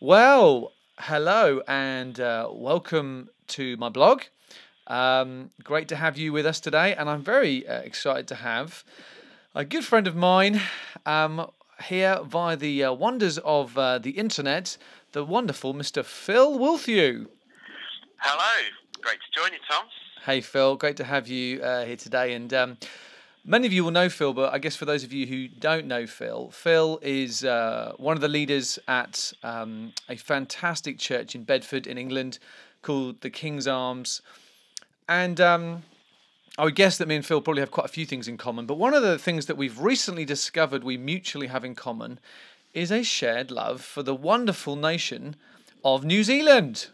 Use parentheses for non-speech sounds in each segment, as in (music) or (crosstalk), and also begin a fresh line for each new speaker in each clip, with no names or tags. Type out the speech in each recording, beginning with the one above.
Well, hello and uh, welcome to my blog. Um, great to have you with us today, and I'm very uh, excited to have a good friend of mine um, here via the uh, wonders of uh, the internet, the wonderful Mr. Phil Wilthew.
Hello, great to join you, Tom.
Hey, Phil, great to have you uh, here today. And um, many of you will know Phil, but I guess for those of you who don't know Phil, Phil is uh, one of the leaders at um, a fantastic church in Bedford, in England, called the King's Arms. And um, I would guess that me and Phil probably have quite a few things in common. But one of the things that we've recently discovered we mutually have in common is a shared love for the wonderful nation of New Zealand.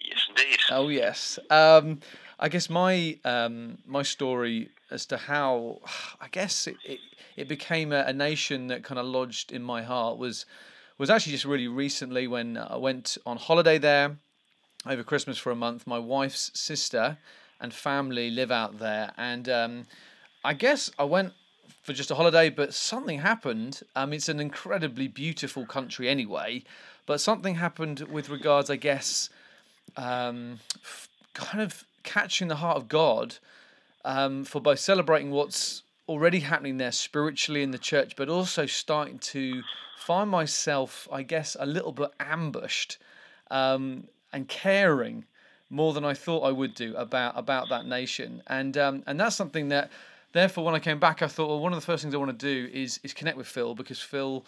Yes, indeed.
Oh yes. Um, I guess my um, my story as to how I guess it, it, it became a, a nation that kind of lodged in my heart was was actually just really recently when I went on holiday there over Christmas for a month. My wife's sister and family live out there, and um, I guess I went for just a holiday, but something happened. Um, it's an incredibly beautiful country anyway, but something happened with regards, I guess, um, kind of catching the heart of God um, for both celebrating what's already happening there spiritually in the church, but also starting to find myself, I guess, a little bit ambushed um, and caring more than I thought I would do about about that nation, and um, and that's something that. Therefore, when I came back, I thought, well, one of the first things I want to do is is connect with Phil because Phil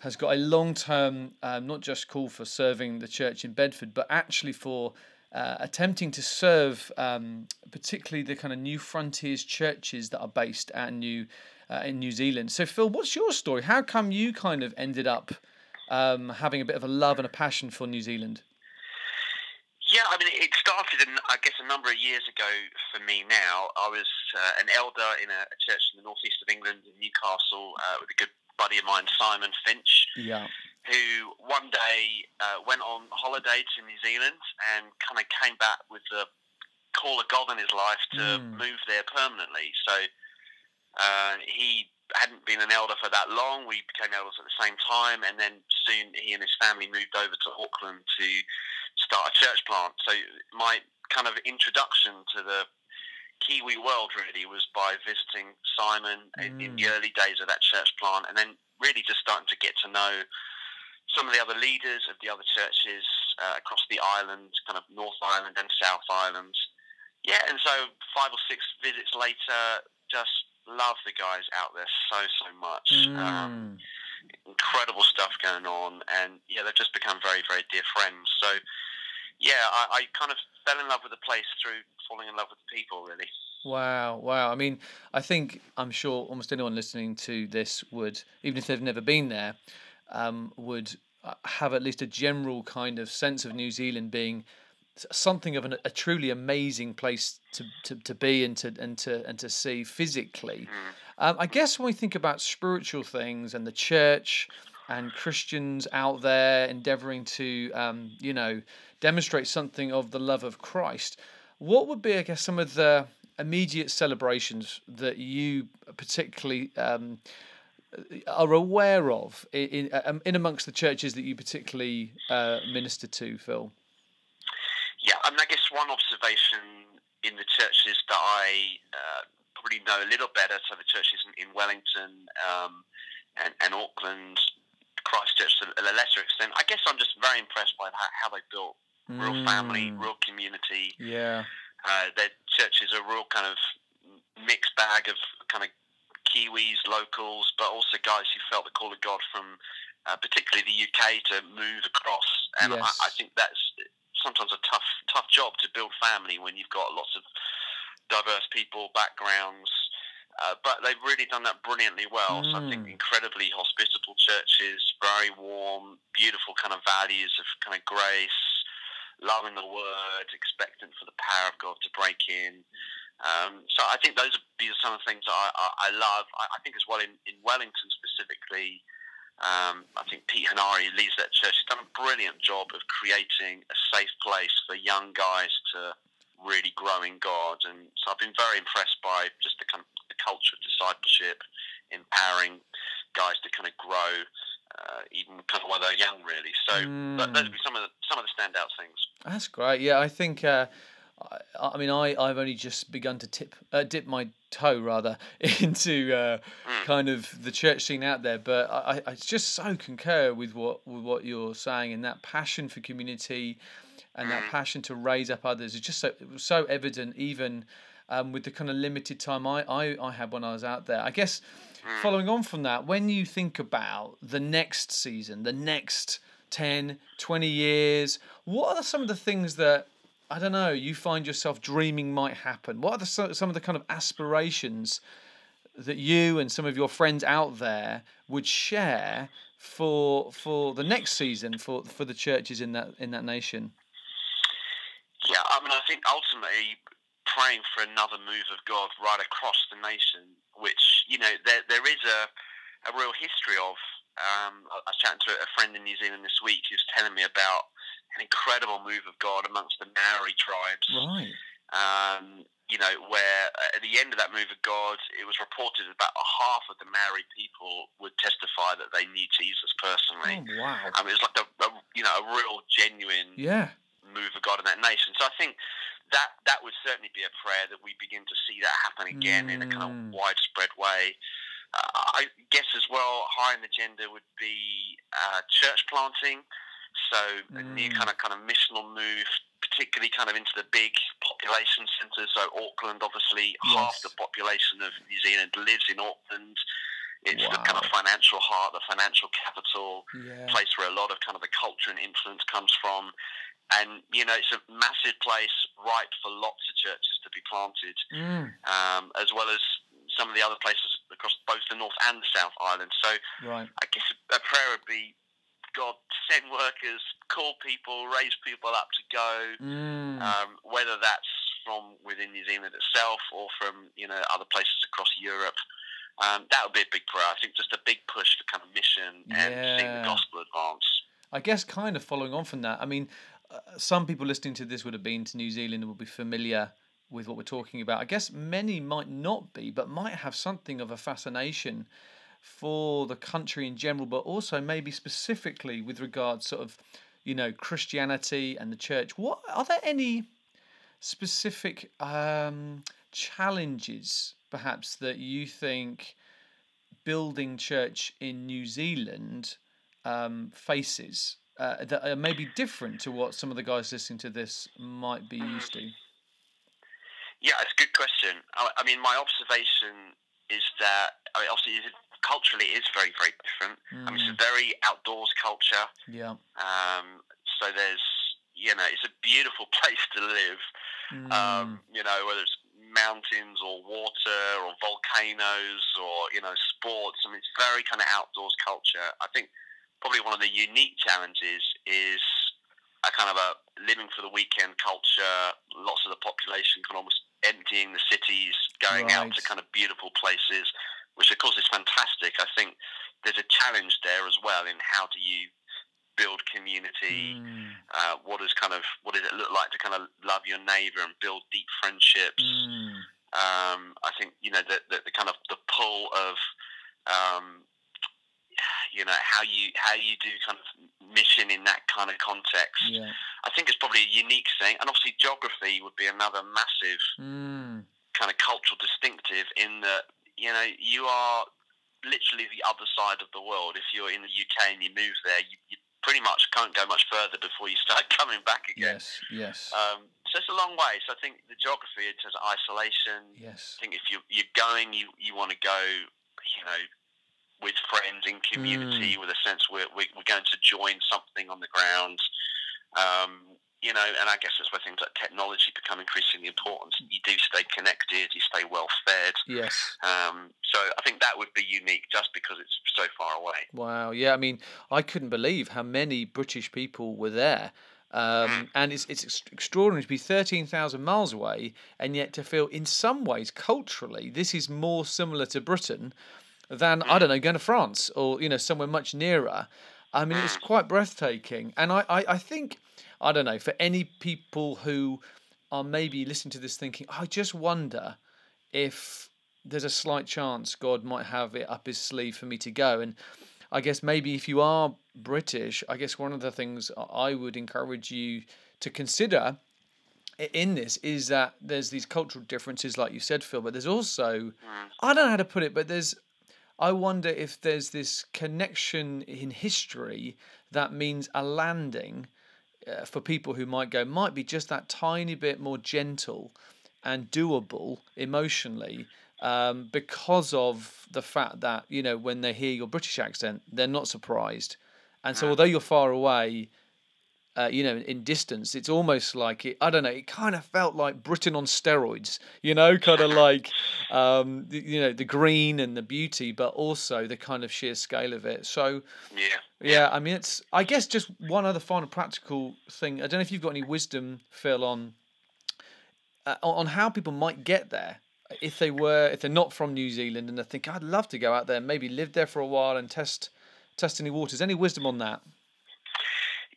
has got a long term, um, not just call for serving the church in Bedford, but actually for uh, attempting to serve um, particularly the kind of Newfrontiers churches that are based at New uh, in New Zealand. So, Phil, what's your story? How come you kind of ended up um, having a bit of a love and a passion for New Zealand?
Yeah, I mean, it started, in, I guess, a number of years ago for me now. I was uh, an elder in a, church in the northeast of England, in Newcastle, uh, with a good buddy of mine, Simon Finch.
Yeah.
Who one day uh, went on holiday to New Zealand and kind of came back with the call of God in his life to mm. move there permanently. So uh, he hadn't been an elder for that long. We became elders at the same time, and then soon he and his family moved over to Auckland to start a church plant. So my kind of introduction to the Kiwi world really was by visiting Simon mm. in the early days of that church plant, and then really just starting to get to know some of the other leaders of the other churches uh, across the island, kind of North Island and South Island. Yeah, and so five or six visits later, just love the guys out there so so much. Mm. Um, incredible stuff going on, and yeah, they've just become very very dear friends. So yeah, I, I kind of fell in love with the place through falling in love with the people, really.
Wow, wow. I mean, I think I'm sure almost anyone listening to this would, even if they've never been there, um, would uh, have at least a general kind of sense of New Zealand being something of an, a truly amazing place to, to, to be and to and to and to see physically. Mm. Um, I guess when we think about spiritual things and the church and Christians out there endeavoring to, um, you know, demonstrate something of the love of Christ. What would be, I guess, some of the immediate celebrations that you particularly um, are aware of in, in, in amongst the churches that you particularly uh, minister to, Phil?
Yeah, I mean, I guess one observation in the churches that I uh, probably know a little better, so the churches in, in Wellington um, and, and Auckland, Christchurch to a lesser extent. I guess I'm just very impressed by how, how they built real mm. family, real community.
Yeah.
Uh, their churches are a real kind of mixed bag of kind of Kiwis, locals, but also guys who felt the call of God from uh, particularly the UK to move across. And yes. I, I think that's sometimes a tough tough job to build family when you've got lots of diverse people, backgrounds. Uh, but they've really done that brilliantly well. Mm. So I think mm. incredibly hospitable churches, very warm, beautiful kind of values of kind of grace, loving the word, expectant for the power of God to break in. Um, so I think those are these are some of the things I, I, I love. I, I, think as well in, in Wellington specifically, um, I think Pete Hanari leads that church. He's done a brilliant job of creating a safe place for young guys to really grow in God. And so I've been very impressed by just the kind of the culture of discipleship, empowering guys to kind of grow uh, even kind of while they're young, really. So mm. those would be some of the some of the standout things.
That's great. Yeah, I think. Uh, I, I mean, I, I've only just begun to tip, uh, dip my toe rather (laughs) into uh, mm. kind of the church scene out there, but I, I just so concur with what with what you're saying and that passion for community, and that passion to raise up others is just so so evident even um, with the kind of limited time I, I, I had when I was out there. I guess mm. following on from that, when you think about the next season, the next 10, 20 years, what are some of the things that I don't know, you find yourself dreaming might happen? What are the, some of the kind of aspirations that you and some of your friends out there would share for for the next season for for the churches in that in that nation?
Yeah, I mean, I think ultimately praying for another move of God right across the nation, which you know there there is a a real history of. Um, I was chatting to a friend in New Zealand this week who's telling me about an incredible move of God amongst the Maori tribes.
Right.
Um, you know, where at the end of that move of God, it was reported that about half of the Maori people would testify that they knew Jesus personally.
Oh, wow.
I mean, it was like a, a you know a real genuine
yeah.
move of God in that nation. So I think that that would certainly be a prayer that we begin to see that happen again mm. in a kind of mm. widespread way. Uh, I guess as well, high on the agenda would be uh, church planting. So mm. a new kind of kind of missional move, particularly kind of into the big population centres. So Auckland, obviously, yes. half the population of New Zealand lives in Auckland. It's wow. the kind of financial heart, the financial capital, yeah. place where a lot of kind of the culture and influence comes from and you know it's a massive place ripe for lots of churches to be planted, mm. um, as well as some of the other places across both the North and the South Island. So
right.
I guess a prayer would be, God, send workers, call people, raise people up to go, mm. um, whether that's from within New Zealand itself or from you know other places across Europe. Um, that would be a big prayer. I think just a big push for kind of mission and yeah. seeing the gospel advance.
I guess kind of following on from that. I mean, uh, some people listening to this would have been to New Zealand and will be familiar with what we're talking about. I guess many might not be, but might have something of a fascination for the country in general, but also maybe specifically with regards sort of, you know, Christianity and the church. What are there any specific um, challenges, perhaps, that you think building church in New Zealand um, faces? uh, that are maybe different to what some of the guys listening to this might be used to?
Yeah, it's a good question. I, I mean, my observation is that I mean, obviously culturally it is very very different. Mm. I mean, it's a mm. very outdoors culture.
Yeah.
Um, so there's you know it's a beautiful (laughs) place to live. Mm. Um, you know whether it's mountains or water or volcanoes or you know sports. I mean, it's very kind of outdoors culture. I think probably one of the unique challenges is a kind of a living for the weekend culture. Lots of the population kind of almost emptying the cities, going right. out to kind of beautiful places, which of course is fantastic. I think there's a challenge there as well in how do you build community? Mm. Uh, what is kind of what does it look like to kind of love your neighbor and build deep friendships? Mm. Um, I think you know the, the, the, kind of the pull of um, you know how you how you do kind of mission in that kind of context.
Yeah.
I think it's probably a unique thing, and obviously geography would be another massive
mm.
kind of cultural distinctive in that you know you are literally the other side of the world. If you're in the UK and you move there, you, you pretty much can't go much further before you start (laughs) coming back again.
Yes, yes.
Um, so it's a long way. So I think the geography in terms of isolation.
Yes.
I think if you you're going, you you want to go, you know, with friends in community, mm. with a sense we're, we're going to join something on the ground. Um, you know, and I guess that's where things like technology become increasingly important. You do stay connected, you stay well fed.
Yes.
Um, so I think that would be unique just because it's so far away.
Wow. Yeah. I mean, I couldn't believe how many British people were there. Um, mm. and it's it's extraordinary to be thirteen thousand miles away, and yet to feel in some ways culturally this is more similar to Britain than I don't know going to France or you know somewhere much nearer. I mean, it's quite breathtaking, and I, I, I think I don't know for any people who are maybe listening to this thinking, I just wonder if there's a slight chance God might have it up his sleeve for me to go. And I guess maybe if you are British, I guess one of the things I would encourage you to consider in this is that there's these cultural differences, like you said, Phil, but there's also. I don't know how to put it, but there's, I wonder if there's this connection in history that means a landing uh, for people who might go might be just that tiny bit more gentle and doable emotionally um, because of the fact that you know when they hear your British accent they're not surprised. And so although you're far away uh, you know in distance it's almost like it I don't know it kind of felt like Britain on steroids you know kind of like (laughs) um, you know the green and the beauty but also the kind of sheer scale of it so
Yeah.
yeah, I mean, it's. I guess just one other final practical thing. I don't know if you've got any wisdom, Phil, on uh, on how people might get there if they were if they're not from New Zealand and they think I'd love to go out there, maybe live there for a while and test test any waters. Any wisdom on that?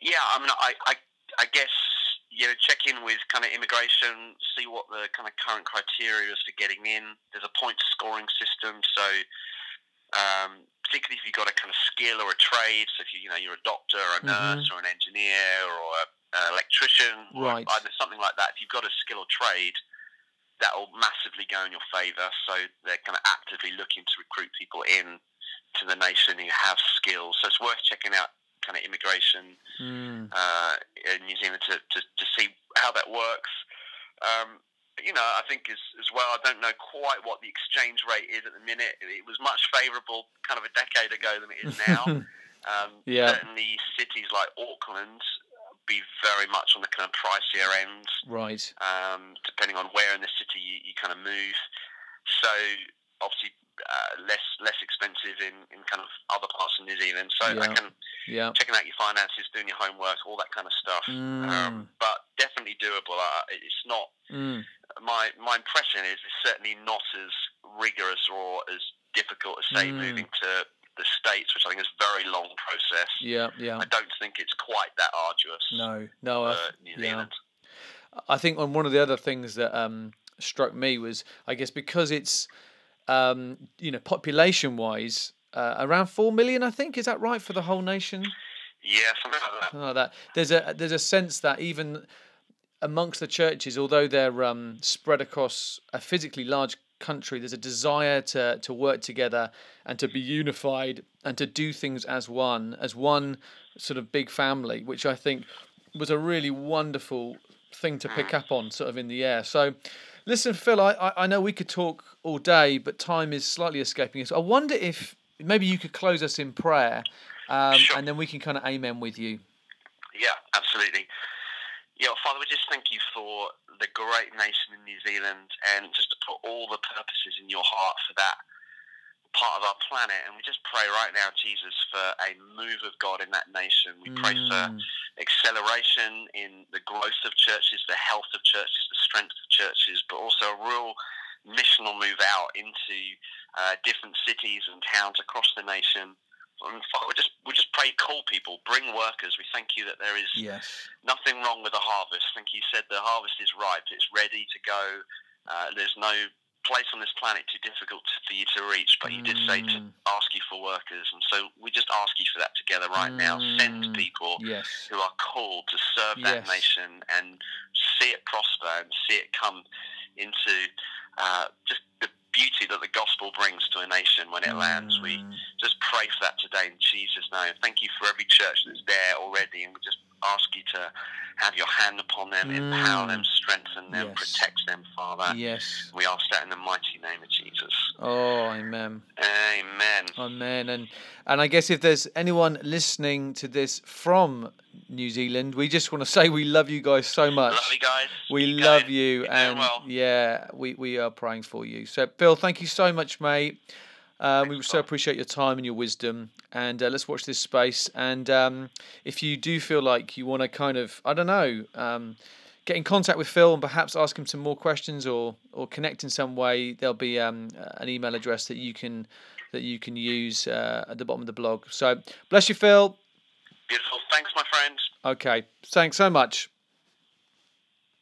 Yeah, I mean, I, I, I guess you know, check in with kind of immigration, see what the kind of current criteria is for getting in. There's a point scoring system, so um, particularly if you've got a kind of skill or a trade, so if you, you know you're a doctor, or a nurse, or an engineer, or a, an electrician,
Right.
or either something like that. If you've got a skill or trade, that will massively go in your favour. So they're kind of actively looking to recruit people in to the nation who have skills. So it's worth checking out kind of immigration
Mm,
uh, in New Zealand to, to, to see how that works. Um, you know, I think as, as well, I don't know quite what the exchange rate is at the minute. It was much favourable kind of a decade ago than it is now. (laughs) um,
Yeah.
Certainly cities like Auckland be very much on the kind of pricier end,
right.
um, depending on where in the city you, you kind of move. So obviously uh, less less expensive in, in kind of other parts of New Zealand. So I can
Yeah.
checking out your finances, doing your homework, all that kind of stuff.
Mm.
Um, but definitely doable. Uh, it's not
Mm,
my my impression is it's certainly not as rigorous or as difficult as say
Mm.
moving to the states, which I think is a very long process.
yeah. Yeah.
I don't think it's quite that arduous
No. No. I-
New
yeah. I think on one of the other things that um, struck me was, I guess, because it's, um, you know, population wise, uh, around four million. I think is that right for the whole nation?
Yeah, something like that.
Something like that. There's a there's a sense that even amongst the churches, although they're um, spread across a physically large country, there's a desire to to work together and to be unified and to do things as one, as one sort of big family, which I think was a really wonderful thing to pick up on, sort of in the air. So. Listen, Phil, I, I- know we could talk all day, but time is slightly escaping us. I wonder if maybe you could close us in prayer, um,
Sure.
and then we can kind of amen with you.
Yeah, absolutely. Yeah, Father, we just thank you for the great nation in New Zealand and just to put all the purposes in your heart for that part of our planet. And we just pray right now, Jesus, for a move of God in that nation. We pray for
Mm,
acceleration in the growth of churches, the health of churches, the strength of churches, but also a real missional move out into uh, different cities and towns across the nation. And we just we just pray, call people, bring workers. We thank you that there is
yes.
nothing wrong with the harvest. I think you said the harvest is ripe; it's ready to go. Uh, there's no place on this planet too difficult for you to reach, but you did say to
Mm.
ask you for workers, and so we just ask you for that together right now. Send
Mm.
people
Yes.
who are called to serve that
Yes.
nation and see it prosper and see it come into uh, just the beauty that the gospel brings to a nation when it lands. We
Mm.
just pray for that today in Jesus' name. Thank you for every church that's there already, and we just ask you to have your hand upon them, mm. empower them, strengthen them,
Yes.
protect them, Father.
Yes.
We ask that in the mighty name of Jesus.
Oh, amen.
Amen.
Amen. And and I guess if there's anyone listening to this from New Zealand, we just want to say we love you guys so much.
Love you guys.
We
Keep
love
going.
you,
You're
and
well.
yeah, we, we are praying for you. So, Phil, thank you so much, mate. Um, we so appreciate your time and your wisdom. And uh, let's watch this space. And um, if you do feel like you want to kind of, I don't know, um, get in contact with Phil and perhaps ask him some more questions or or connect in some way, there'll be um, an email address that you can that you can use uh, at the bottom of the blog. So, bless you, Phil.
Beautiful. Thanks, my friend.
Okay, thanks so much.